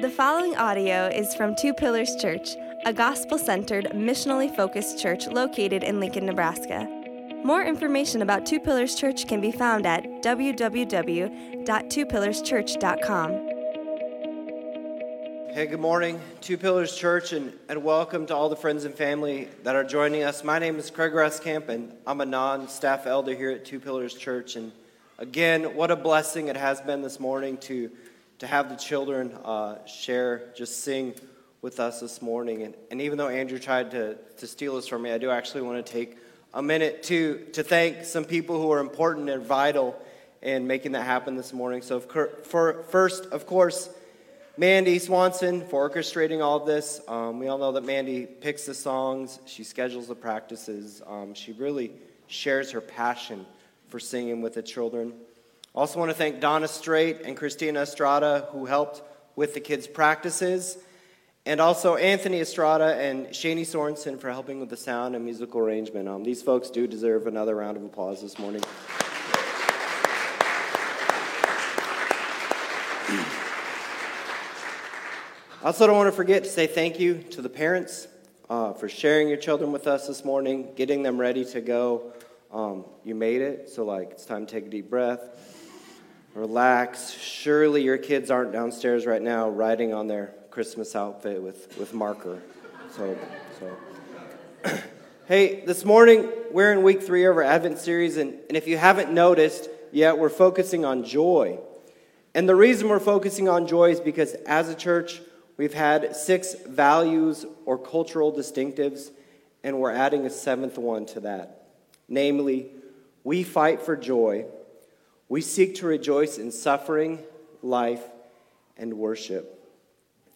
The following audio is from Two Pillars Church, a gospel centered, missionally focused church located in Lincoln, Nebraska. More information about Two Pillars Church can be found at www.twopillarschurch.com. Hey, good morning, Two Pillars Church, and, and welcome to all the friends and family that are joining us. My name is Craig Raskamp, and I'm a non staff elder here at Two Pillars Church. And again, what a blessing it has been this morning to to have the children uh, share, just sing with us this morning. And, and even though Andrew tried to, to steal this from me, I do actually want to take a minute to, to thank some people who are important and vital in making that happen this morning. So, for, first, of course, Mandy Swanson for orchestrating all of this. Um, we all know that Mandy picks the songs, she schedules the practices, um, she really shares her passion for singing with the children. Also, want to thank Donna Straight and Christina Estrada, who helped with the kids' practices, and also Anthony Estrada and Shani Sorensen for helping with the sound and musical arrangement. Um, these folks do deserve another round of applause this morning. I also don't want to forget to say thank you to the parents uh, for sharing your children with us this morning, getting them ready to go. Um, you made it, so like it's time to take a deep breath relax. Surely your kids aren't downstairs right now writing on their Christmas outfit with, with marker. So, so. hey, this morning we're in week three of our Advent series, and, and if you haven't noticed yet, we're focusing on joy. And the reason we're focusing on joy is because as a church, we've had six values or cultural distinctives, and we're adding a seventh one to that. Namely, we fight for joy we seek to rejoice in suffering, life, and worship.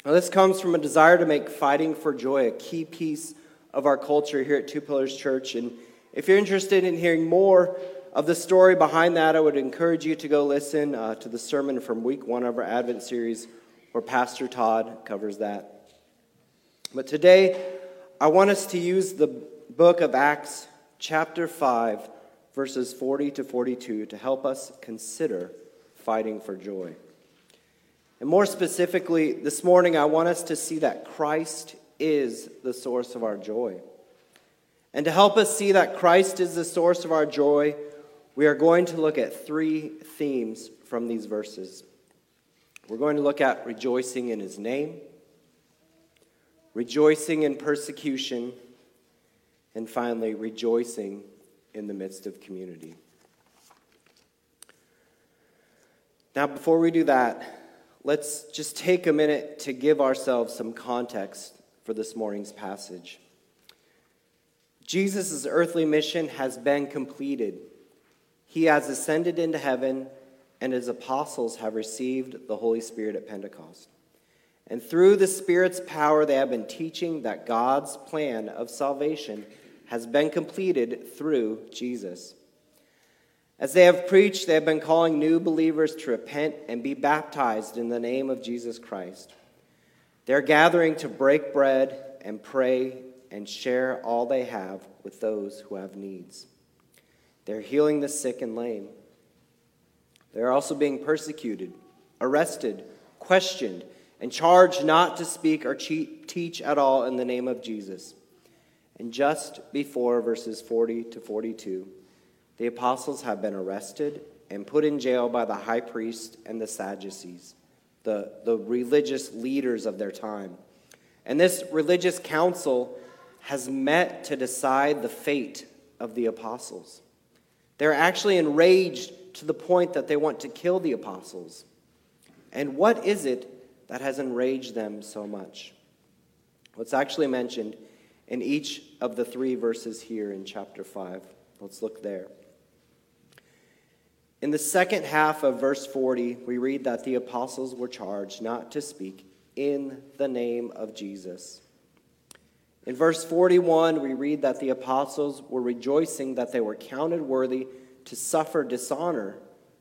Now, this comes from a desire to make fighting for joy a key piece of our culture here at Two Pillars Church. And if you're interested in hearing more of the story behind that, I would encourage you to go listen uh, to the sermon from week one of our Advent series where Pastor Todd covers that. But today, I want us to use the book of Acts, chapter 5 verses 40 to 42 to help us consider fighting for joy. And more specifically, this morning, I want us to see that Christ is the source of our joy. And to help us see that Christ is the source of our joy, we are going to look at three themes from these verses. We're going to look at rejoicing in his name, rejoicing in persecution, and finally, rejoicing in the midst of community. Now, before we do that, let's just take a minute to give ourselves some context for this morning's passage. Jesus' earthly mission has been completed. He has ascended into heaven, and his apostles have received the Holy Spirit at Pentecost. And through the Spirit's power, they have been teaching that God's plan of salvation has been completed through Jesus. As they have preached, they have been calling new believers to repent and be baptized in the name of Jesus Christ. They're gathering to break bread and pray and share all they have with those who have needs. They're healing the sick and lame. They're also being persecuted, arrested, questioned, and charged not to speak or teach at all in the name of Jesus. And just before verses 40 to 42, the apostles have been arrested and put in jail by the high priest and the Sadducees, the, the religious leaders of their time. And this religious council has met to decide the fate of the apostles. They're actually enraged to the point that they want to kill the apostles. And what is it that has enraged them so much? What's actually mentioned in each of the three verses here in chapter 5. Let's look there. In the second half of verse 40, we read that the apostles were charged not to speak in the name of Jesus. In verse 41, we read that the apostles were rejoicing that they were counted worthy to suffer dishonor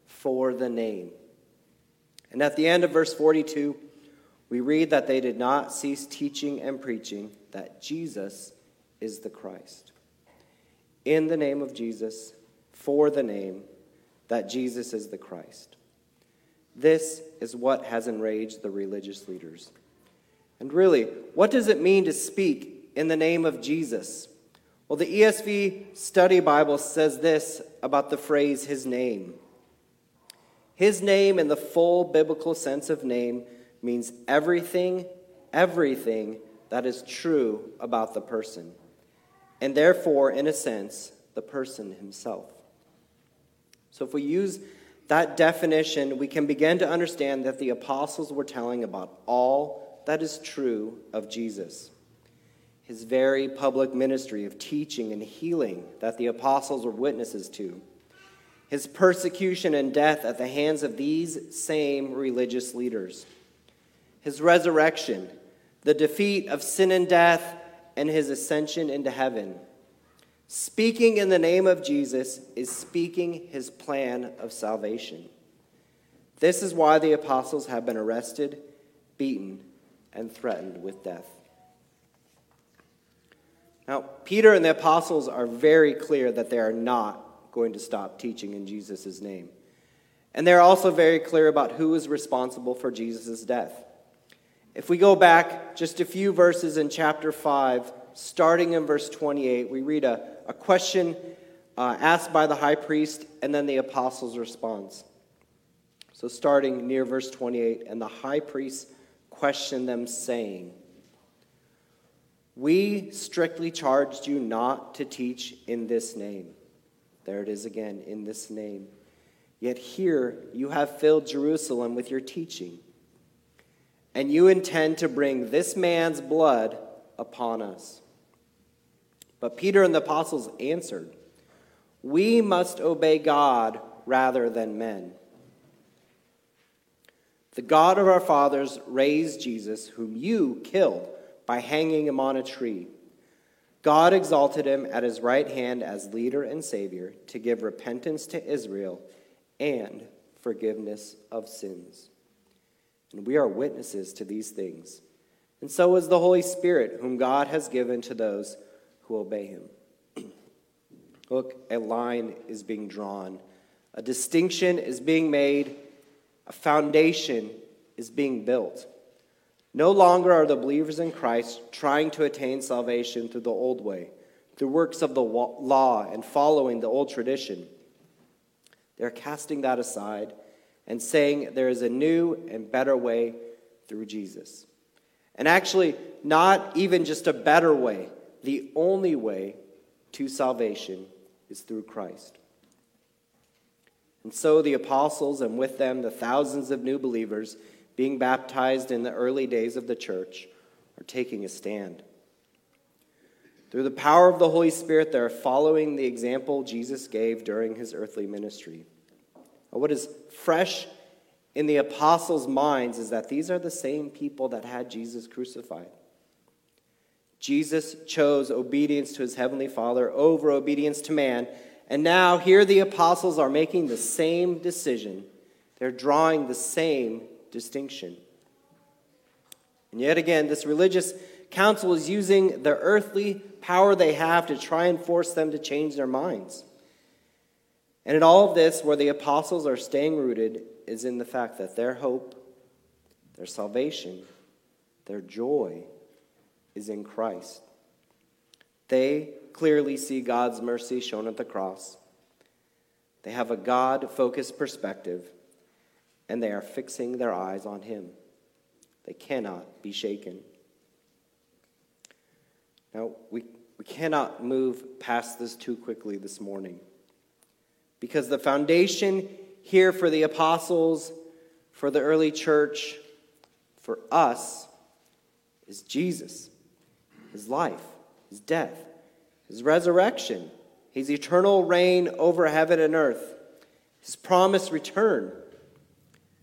for the name. And at the end of verse 42, we read that they did not cease teaching and preaching that Jesus is the Christ. In the name of Jesus, for the name that Jesus is the Christ. This is what has enraged the religious leaders. And really, what does it mean to speak in the name of Jesus? Well, the ESV Study Bible says this about the phrase his name. His name, in the full biblical sense of name, means everything, everything that is true about the person. And therefore, in a sense, the person himself. So if we use that definition, we can begin to understand that the apostles were telling about all that is true of Jesus. His very public ministry of teaching and healing that the apostles were witnesses to. His persecution and death at the hands of these same religious leaders. His resurrection, the defeat of sin and death, and his ascension into heaven Speaking in the name of Jesus is speaking his plan of salvation. This is why the apostles have been arrested, beaten, and threatened with death. Now, Peter and the apostles are very clear that they are not going to stop teaching in Jesus' name. And they're also very clear about who is responsible for Jesus' death. If we go back just a few verses in chapter 5, starting in verse 28, we read a, a question uh, asked by the high priest and then the apostles' response. So, starting near verse 28, and the high priest questioned them, saying, We strictly charged you not to teach in this name. There it is again, in this name. Yet here you have filled Jerusalem with your teaching, and you intend to bring this man's blood upon us. But Peter and the apostles answered, We must obey God rather than men. The God of our fathers raised Jesus, whom you killed by hanging him on a tree. God exalted him at his right hand as leader and savior to give repentance to Israel and forgiveness of sins. And we are witnesses to these things. And so is the Holy Spirit, whom God has given to those who obey him. Look, a line is being drawn, a distinction is being made, a foundation is being built. No longer are the believers in Christ trying to attain salvation through the old way, through works of the law and following the old tradition. They're casting that aside and saying there is a new and better way through Jesus. And actually, not even just a better way, the only way to salvation is through Christ. And so the apostles, and with them the thousands of new believers being baptized in the early days of the church, are taking a stand. Through the power of the Holy Spirit, they are following the example Jesus gave during his earthly ministry. What is fresh in the apostles' minds is that these are the same people that had Jesus crucified. Jesus chose obedience to his heavenly Father over obedience to man. And now, here the apostles are making the same decision. They're drawing the same distinction. And yet again, this religious council is using the earthly power they have to try and force them to change their minds. And in all of this, where the apostles are staying rooted is in the fact that their hope, their salvation, their joy, is in Christ. They clearly see God's mercy shown at the cross. They have a God focused perspective, and they are fixing their eyes on Him. They cannot be shaken. Now, we, we cannot move past this too quickly this morning because the foundation here for the apostles, for the early church, for us, is Jesus his life, his death, his resurrection, his eternal reign over heaven and earth, his promised return.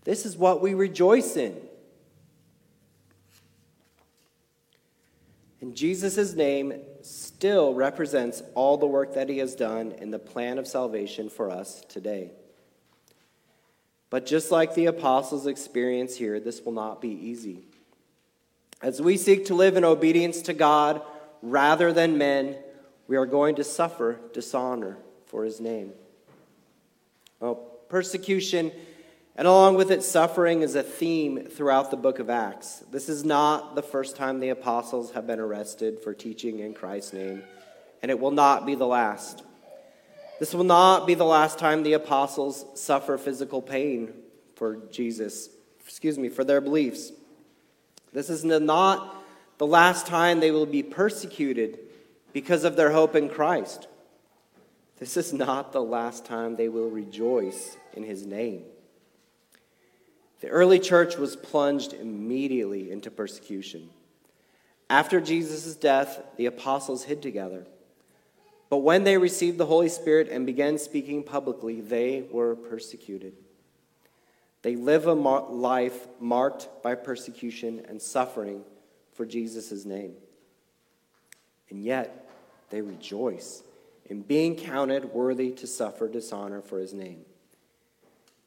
This is what we rejoice in. In Jesus' name still represents all the work that he has done in the plan of salvation for us today. But just like the apostles' experience here, this will not be easy. As we seek to live in obedience to God rather than men, we are going to suffer dishonor for his name. Well, persecution And along with it, suffering is a theme throughout the book of Acts. This is not the first time the apostles have been arrested for teaching in Christ's name, and it will not be the last. This will not be the last time the apostles suffer physical pain for Jesus, excuse me, for their beliefs. This is not the last time they will be persecuted because of their hope in Christ. This is not the last time they will rejoice in his name. The early church was plunged immediately into persecution. After Jesus' death, the apostles hid together. But when they received the Holy Spirit and began speaking publicly, they were persecuted. They live a life marked by persecution and suffering for Jesus' name. And yet, they rejoice in being counted worthy to suffer dishonor for his name.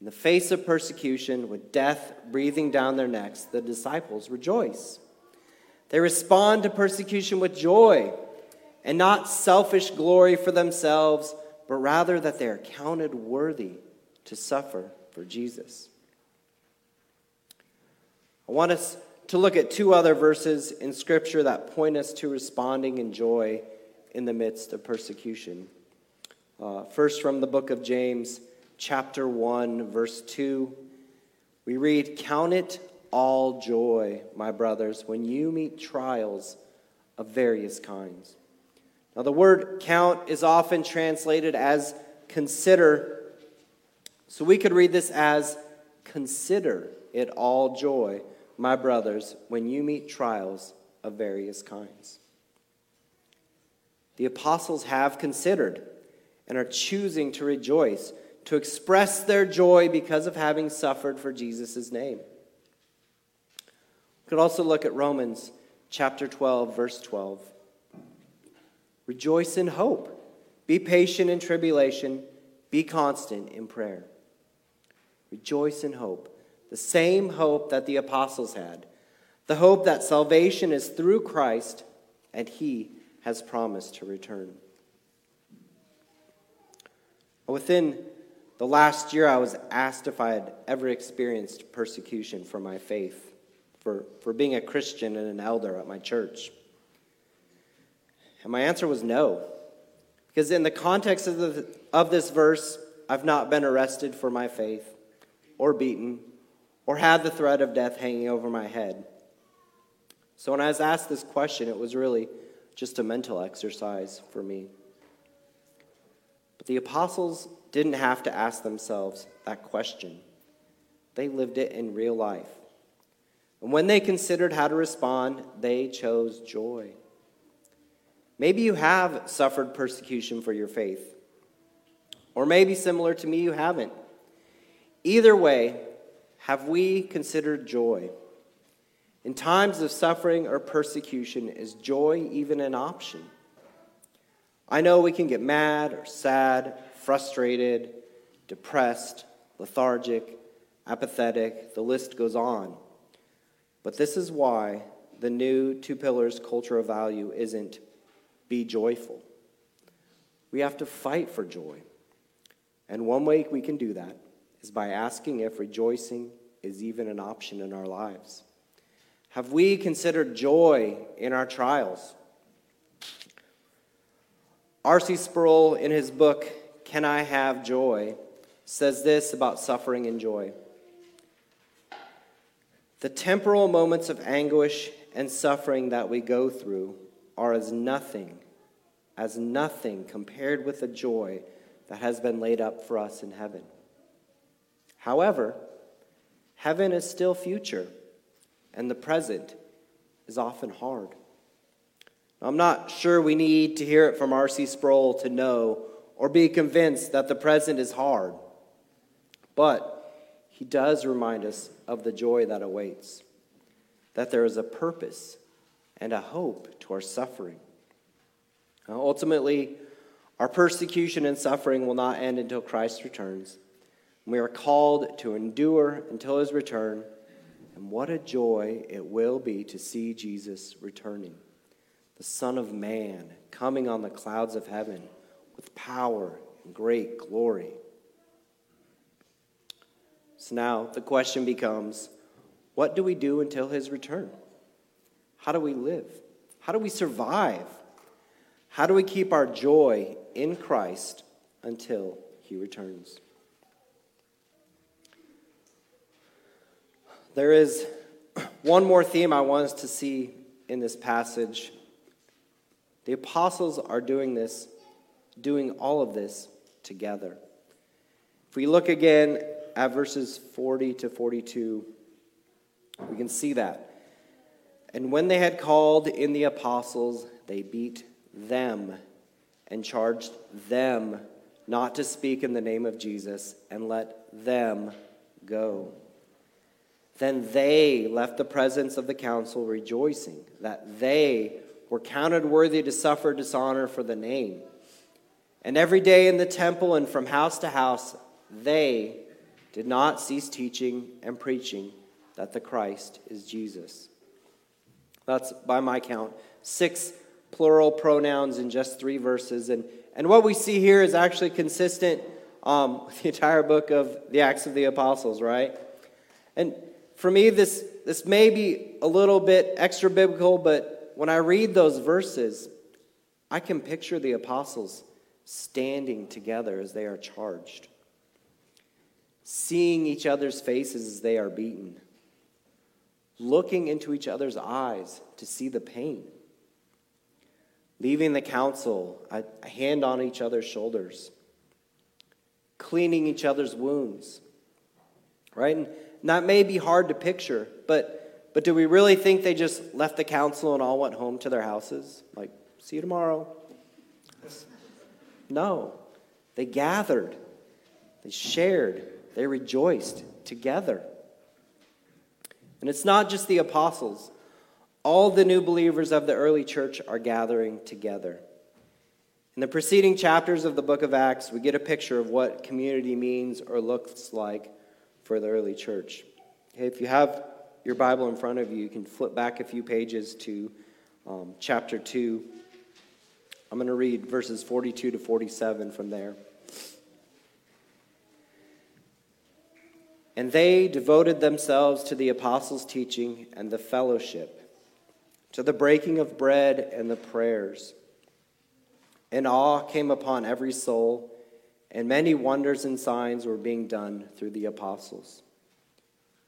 In the face of persecution, with death breathing down their necks, the disciples rejoice. They respond to persecution with joy and not selfish glory for themselves, but rather that they are counted worthy to suffer for Jesus. I want us to look at two other verses in Scripture that point us to responding in joy in the midst of persecution. Uh, first, from the book of James chapter 1, verse 2, we read, Count it all joy, my brothers, when you meet trials of various kinds. Now, the word count is often translated as consider. So we could read this as consider it all joy, my brothers, when you meet trials of various kinds. The apostles have considered and are choosing to rejoice to express their joy because of having suffered for Jesus' name. We could also look at Romans chapter 12, verse 12. Rejoice in hope. Be patient in tribulation. Be constant in prayer. Rejoice in hope. The same hope that the apostles had. The hope that salvation is through Christ and he has promised to return. Within the last year, I was asked if I had ever experienced persecution for my faith, for, for being a Christian and an elder at my church. And my answer was no. Because in the context of, the, of this verse, I've not been arrested for my faith, or beaten, or had the threat of death hanging over my head. So when I was asked this question, it was really just a mental exercise for me. But the apostles didn't have to ask themselves that question, they lived it in real life. And when they considered how to respond, they chose joy. Maybe you have suffered persecution for your faith. Or maybe similar to me, you haven't. Either way, have we considered joy? In times of suffering or persecution, is joy even an option? I know we can get mad or sad, frustrated, depressed, lethargic, apathetic, the list goes on. But this is why the new two pillars culture of value isn't be joyful. We have to fight for joy. And one way we can do that is by asking if rejoicing is even an option in our lives. Have we considered joy in our trials? R.C. Sproul, in his book, Can I Have Joy, says this about suffering and joy. The temporal moments of anguish and suffering that we go through are as nothing, as nothing compared with the joy that has been laid up for us in heaven. However, heaven is still future and the present is often hard. I'm not sure we need to hear it from R.C. Sproul to know or be convinced that the present is hard, but he does remind us of the joy that awaits, that there is a purpose and a hope to our suffering. Now, ultimately, our persecution and suffering will not end until Christ returns. We are called to endure until his return and what a joy it will be to see Jesus returning, the Son of Man coming on the clouds of heaven with power and great glory. So now the question becomes what do we do until his return? How do we live? How do we survive? How do we keep our joy in Christ until he returns? There is one more theme I want us to see in this passage. The apostles are doing this, doing all of this together. If we look again at verses 40 to 42, we can see that. And when they had called in the apostles, they beat them and charged them not to speak in the name of Jesus and let them go. Then they left the presence of the council rejoicing that they were counted worthy to suffer dishonor for the name. And every day in the temple and from house to house, they did not cease teaching and preaching that the Christ is Jesus. That's, by my count, six plural pronouns in just three verses. And, and what we see here is actually consistent um, with the entire book of the Acts of the Apostles, right? And for me, this, this may be a little bit extra biblical, but when I read those verses, I can picture the apostles standing together as they are charged, seeing each other's faces as they are beaten looking into each other's eyes to see the pain, leaving the council, a, hand on each other's shoulders, cleaning each other's wounds. Right? And that may be hard to picture, but, but do we really think they just left the council and all went home to their houses? Like, see you tomorrow. No. They gathered, they shared, they rejoiced together. And it's not just the apostles, all the new believers of the early church are gathering together. In the preceding chapters of the book of Acts, we get a picture of what community means or looks like for the early church. Okay, if you have your Bible in front of you, you can flip back a few pages to um, chapter 2. I'm going to read verses 42 to 47 from there. And they devoted themselves to the apostles' teaching and the fellowship, to the breaking of bread and the prayers. And awe came upon every soul, and many wonders and signs were being done through the apostles.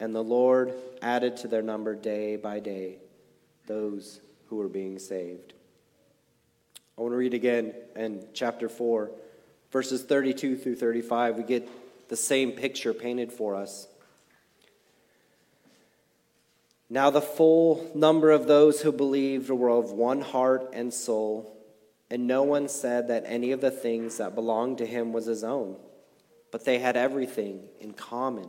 And the Lord added to their number day by day those who were being saved. I want to read again in chapter 4, verses 32 through 35. We get the same picture painted for us. Now, the full number of those who believed were of one heart and soul, and no one said that any of the things that belonged to him was his own, but they had everything in common.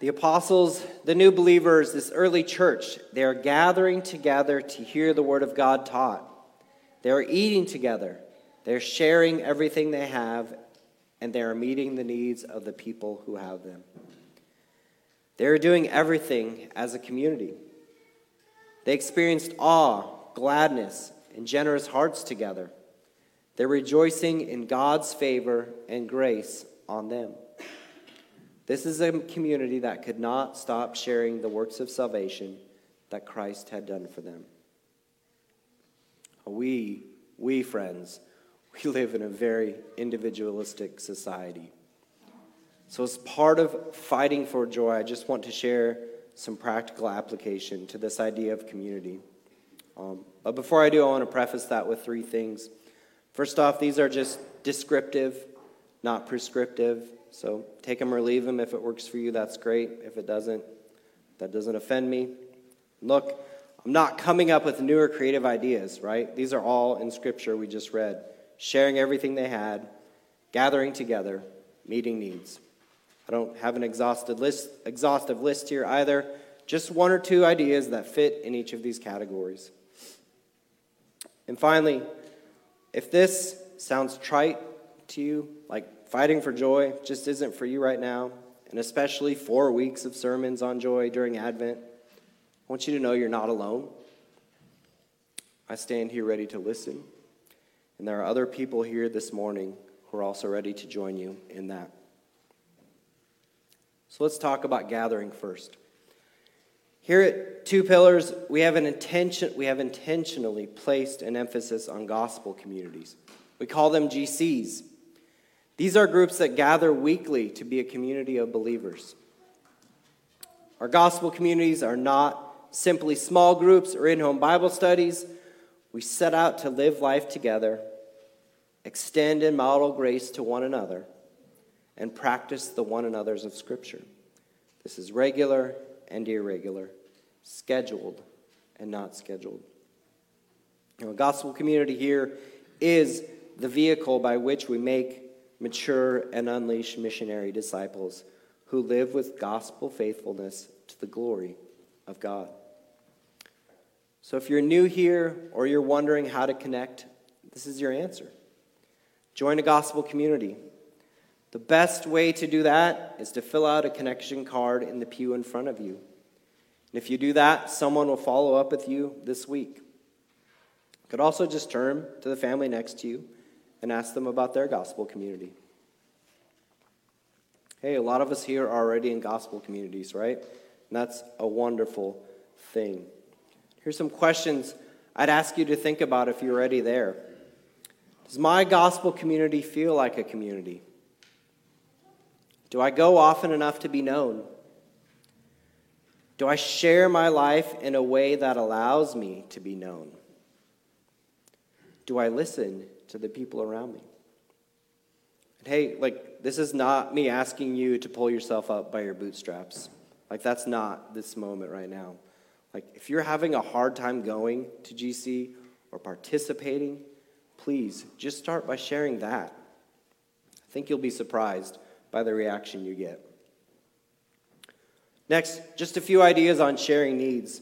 The apostles, the new believers, this early church, they are gathering together to hear the word of God taught. They are eating together. They're sharing everything they have and they are meeting the needs of the people who have them. They are doing everything as a community. They experienced awe, gladness, and generous hearts together. They're rejoicing in God's favor and grace on them. This is a community that could not stop sharing the works of salvation that Christ had done for them. We, we friends, we live in a very individualistic society. So, as part of fighting for joy, I just want to share some practical application to this idea of community. Um, but before I do, I want to preface that with three things. First off, these are just descriptive, not prescriptive. So take them or leave them. If it works for you, that's great. If it doesn't, that doesn't offend me. Look, I'm not coming up with newer creative ideas, right? These are all in Scripture we just read. Sharing everything they had, gathering together, meeting needs. I don't have an exhaustive list, exhaustive list here either, just one or two ideas that fit in each of these categories. And finally, if this sounds trite to you, fighting for joy just isn't for you right now, and especially four weeks of sermons on joy during Advent, I want you to know you're not alone. I stand here ready to listen, and there are other people here this morning who are also ready to join you in that. So let's talk about gathering first. Here at Two Pillars, we have an intention we have intentionally placed an emphasis on gospel communities. We call them GCs. These are groups that gather weekly to be a community of believers. Our gospel communities are not simply small groups or in home Bible studies. We set out to live life together, extend and model grace to one another, and practice the one another's of Scripture. This is regular and irregular scheduled and not scheduled. Know, gospel community here is the vehicle by which we make mature and unleash missionary disciples who live with gospel faithfulness to the glory of God. So if you're new here or you're wondering how to connect, this is your answer. Join a gospel community. The best way to do that is to fill out a connection card in the pew in front of you. And if you do that, someone will follow up with you this week. You could also just turn to the family next to you and ask them about their gospel community. Hey, a lot of us here are already in gospel communities, right? And that's a wonderful thing. Here's some questions I'd ask you to think about if you're already there. Does my gospel community feel like a community? Do I go often enough to be known? Do I share my life in a way that allows me to be known? Do I listen to the people around me? And hey, like, this is not me asking you to pull yourself up by your bootstraps. Like, that's not this moment right now. Like, if you're having a hard time going to GC or participating, please just start by sharing that. I think you'll be surprised by the reaction you get. Next, just a few ideas on sharing needs.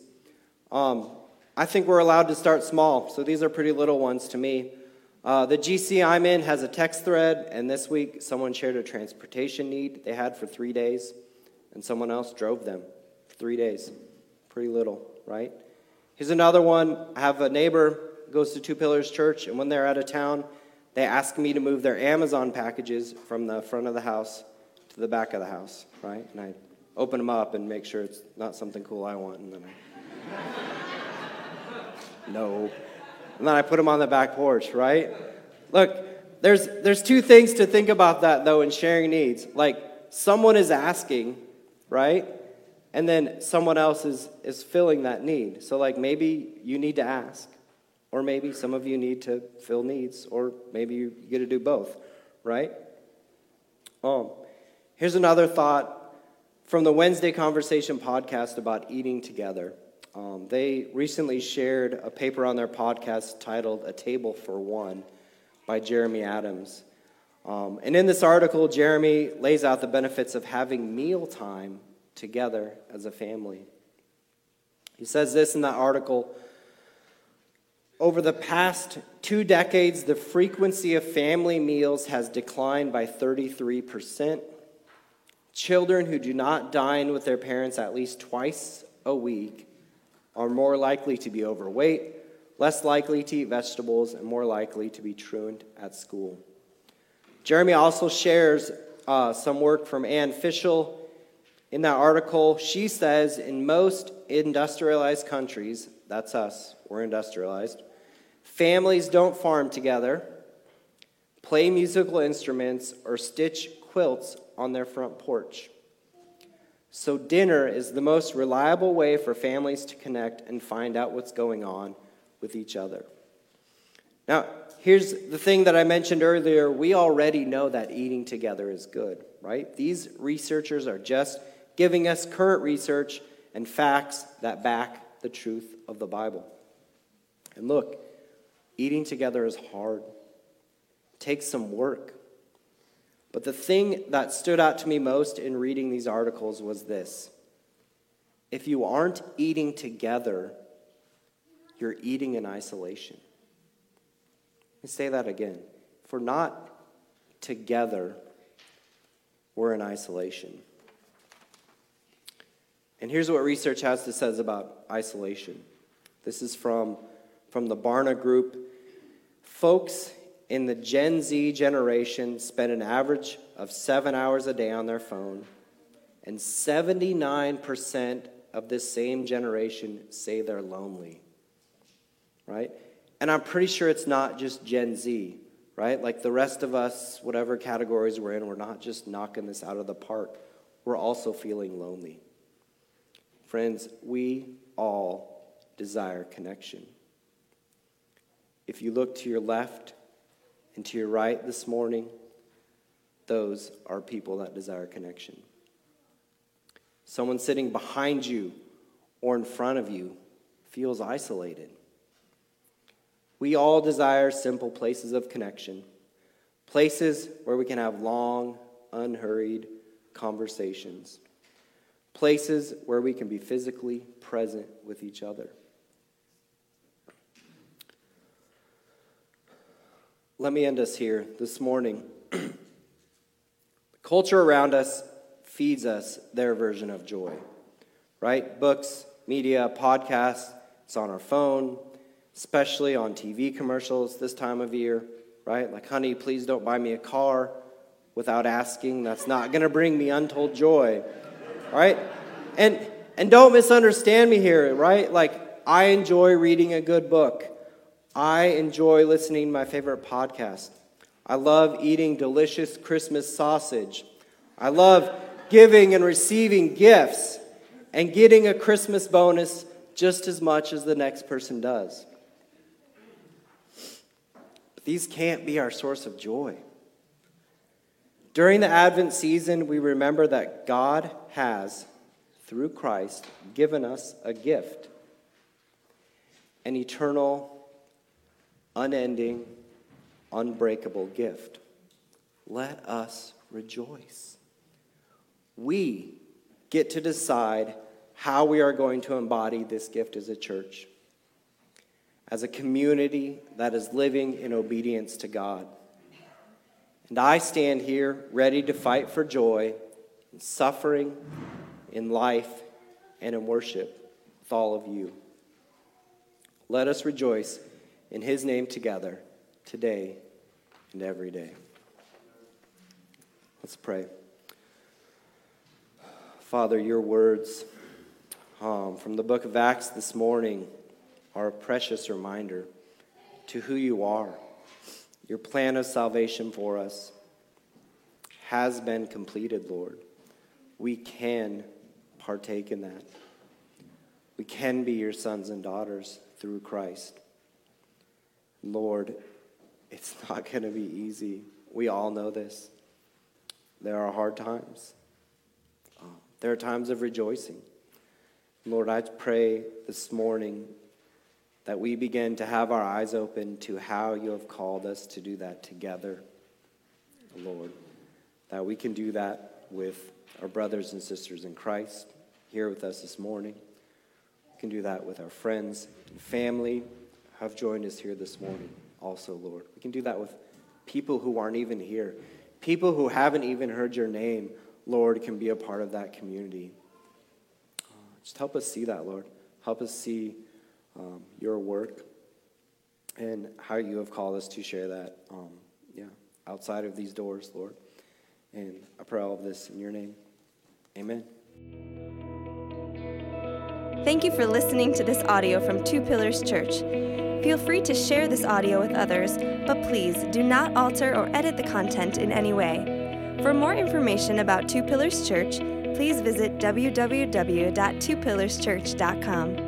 Um, I think we're allowed to start small, so these are pretty little ones to me. Uh, the GC I'm in has a text thread, and this week someone shared a transportation need they had for three days, and someone else drove them for three days. Pretty little, right? Here's another one. I have a neighbor goes to Two Pillars Church, and when they're out of town, they ask me to move their Amazon packages from the front of the house to the back of the house, right? And I open them up and make sure it's not something cool I want, and then I. no. And then I put them on the back porch, right? Look, there's, there's two things to think about that, though, in sharing needs. Like, someone is asking, right? And then someone else is, is filling that need. So, like, maybe you need to ask, or maybe some of you need to fill needs, or maybe you get to do both, right? Um, here's another thought from the Wednesday Conversation podcast about eating together. Um, they recently shared a paper on their podcast titled A Table for One by Jeremy Adams. Um, and in this article, Jeremy lays out the benefits of having mealtime together as a family. He says this in that article Over the past two decades, the frequency of family meals has declined by 33%. Children who do not dine with their parents at least twice a week are more likely to be overweight, less likely to eat vegetables, and more likely to be truant at school. Jeremy also shares uh, some work from Anne Fishel. In that article, she says in most industrialized countries, that's us, we're industrialized, families don't farm together, play musical instruments, or stitch quilts on their front porch. So, dinner is the most reliable way for families to connect and find out what's going on with each other. Now, here's the thing that I mentioned earlier we already know that eating together is good, right? These researchers are just giving us current research and facts that back the truth of the Bible. And look, eating together is hard, it takes some work. But the thing that stood out to me most in reading these articles was this if you aren't eating together, you're eating in isolation. Let me say that again. If we're not together, we're in isolation. And here's what research has to say about isolation. This is from, from the Barna Group. Folks in the Gen Z generation spend an average of seven hours a day on their phone, and 79% of this same generation say they're lonely. Right? And I'm pretty sure it's not just Gen Z, right? Like the rest of us, whatever categories we're in, we're not just knocking this out of the park. We're also feeling lonely. Friends, we all desire connection. If you look to your left, and to your right this morning, those are people that desire connection. Someone sitting behind you or in front of you feels isolated. We all desire simple places of connection, places where we can have long, unhurried conversations, places where we can be physically present with each other. Let me end us here this morning. the culture around us feeds us their version of joy, right? Books, media, podcasts, it's on our phone, especially on TV commercials this time of year, right? Like, honey, please don't buy me a car without asking. That's not going to bring me untold joy, right? And and don't misunderstand me here, right? Like I enjoy reading a good book. I enjoy listening to my favorite podcast. I love eating delicious Christmas sausage. I love giving and receiving gifts and getting a Christmas bonus just as much as the next person does. But these can't be our source of joy. During the Advent season, we remember that God has, through Christ, given us a gift an eternal unending, unbreakable gift. Let us rejoice. We get to decide how we are going to embody this gift as a church, as a community that is living in obedience to God. And I stand here ready to fight for joy in suffering, in life, and in worship with all of you. Let us rejoice in his name together today and every day. Let's pray. Father, your words um, from the book of Acts this morning are a precious reminder to who you are. Your plan of salvation for us has been completed, Lord. We can partake in that. We can be your sons and daughters through Christ. Lord, it's not going to be easy. We all know this. There are hard times, um, there are times of rejoicing. Lord, I pray this morning that we begin to have our eyes open to how you have called us to do that together, Lord. That we can do that with our brothers and sisters in Christ here with us this morning. We can do that with our friends and family have joined us here this morning, also, Lord. We can do that with people who aren't even here. People who haven't even heard your name, Lord, can be a part of that community. Uh, just help us see that, Lord. Help us see um, your work and how you have called us to share that, um, yeah, outside of these doors, Lord. And I pray all of this in your name. Amen. Thank you for listening to this audio from Two Pillars Church. Feel free to share this audio with others, but please do not alter or edit the content in any way. For more information about Two Pillars Church, please visit www.twopillarschurch.com.